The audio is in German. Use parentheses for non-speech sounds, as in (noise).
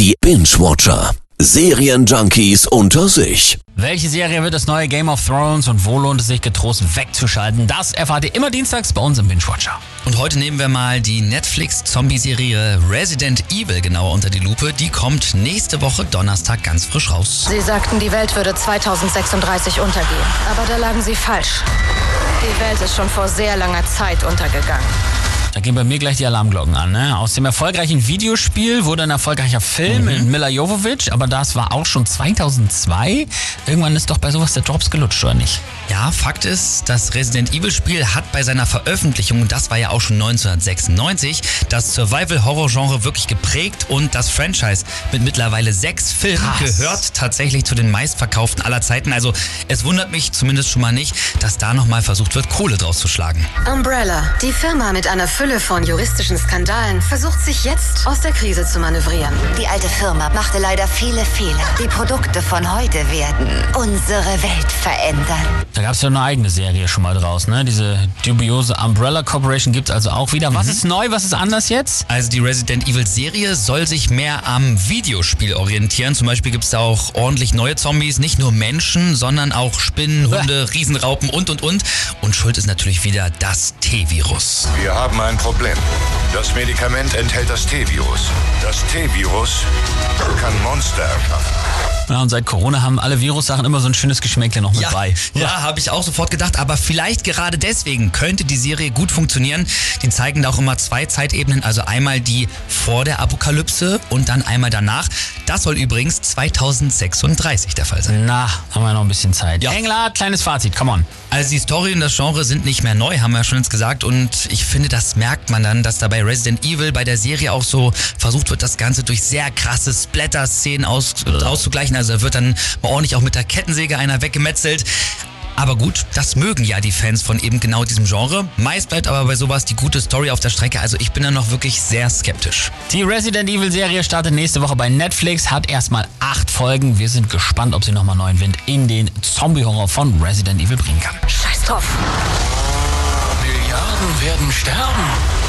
Die Binge-Watcher. Serienjunkies unter sich. Welche Serie wird das neue Game of Thrones und wo lohnt es sich getrost wegzuschalten? Das erfahrt ihr immer dienstags bei uns im Binge Watcher. Und heute nehmen wir mal die Netflix-Zombie-Serie Resident Evil genauer unter die Lupe. Die kommt nächste Woche Donnerstag ganz frisch raus. Sie sagten, die Welt würde 2036 untergehen. Aber da lagen Sie falsch. Die Welt ist schon vor sehr langer Zeit untergegangen. Da gehen bei mir gleich die Alarmglocken an. Ne? Aus dem erfolgreichen Videospiel wurde ein erfolgreicher Film mit Mila Jovovich, aber das war auch schon 2002. Irgendwann ist doch bei sowas der Drops gelutscht, oder nicht? Ja, Fakt ist, das Resident Evil Spiel hat bei seiner Veröffentlichung, und das war ja auch schon 1996, das Survival-Horror-Genre wirklich geprägt und das Franchise mit mittlerweile sechs Filmen Krass. gehört tatsächlich zu den meistverkauften aller Zeiten. Also es wundert mich zumindest schon mal nicht, dass da nochmal versucht wird, Kohle draus zu schlagen. Umbrella, die Firma mit einer Fülle von juristischen Skandalen, versucht sich jetzt aus der Krise zu manövrieren. Die alte Firma machte leider viele Fehler. Die Produkte von heute werden unsere Welt verändern. Da gab es ja eine eigene Serie schon mal draus. Ne? Diese dubiose Umbrella Corporation gibt es also auch wieder. Was ist neu, was ist anders jetzt? Also die Resident Evil Serie soll sich mehr am Videospiel orientieren. Zum Beispiel gibt es da auch ordentlich neue Zombies, nicht nur Menschen, sondern auch Spinnen, Hunde, (laughs) Riesenraupen und und und. Und schuld ist natürlich wieder das T-Virus. Wir haben ein Problem. Das Medikament enthält das T-Virus. Das T-Virus kann Monster erschaffen. Ja, und seit Corona haben alle Virussachen immer so ein schönes Geschmäckle noch mit bei. ja habe ich auch sofort gedacht. Aber vielleicht gerade deswegen könnte die Serie gut funktionieren. Die zeigen da auch immer zwei Zeitebenen. Also einmal die vor der Apokalypse und dann einmal danach. Das soll übrigens 2036 der Fall sein. Na, haben wir noch ein bisschen Zeit. Ja. Engler, kleines Fazit, come on. Also die Story und das Genre sind nicht mehr neu, haben wir ja schon jetzt gesagt. Und ich finde, das merkt man dann, dass da bei Resident Evil bei der Serie auch so versucht wird, das Ganze durch sehr krasse Splatter-Szenen aus, auszugleichen. Also da wird dann mal ordentlich auch mit der Kettensäge einer weggemetzelt. Aber gut, das mögen ja die Fans von eben genau diesem Genre. Meist bleibt aber bei sowas die gute Story auf der Strecke. Also ich bin da noch wirklich sehr skeptisch. Die Resident Evil Serie startet nächste Woche bei Netflix, hat erstmal acht Folgen. Wir sind gespannt, ob sie nochmal neuen Wind in den Zombie-Horror von Resident Evil bringen kann. Scheiß drauf. Milliarden werden sterben.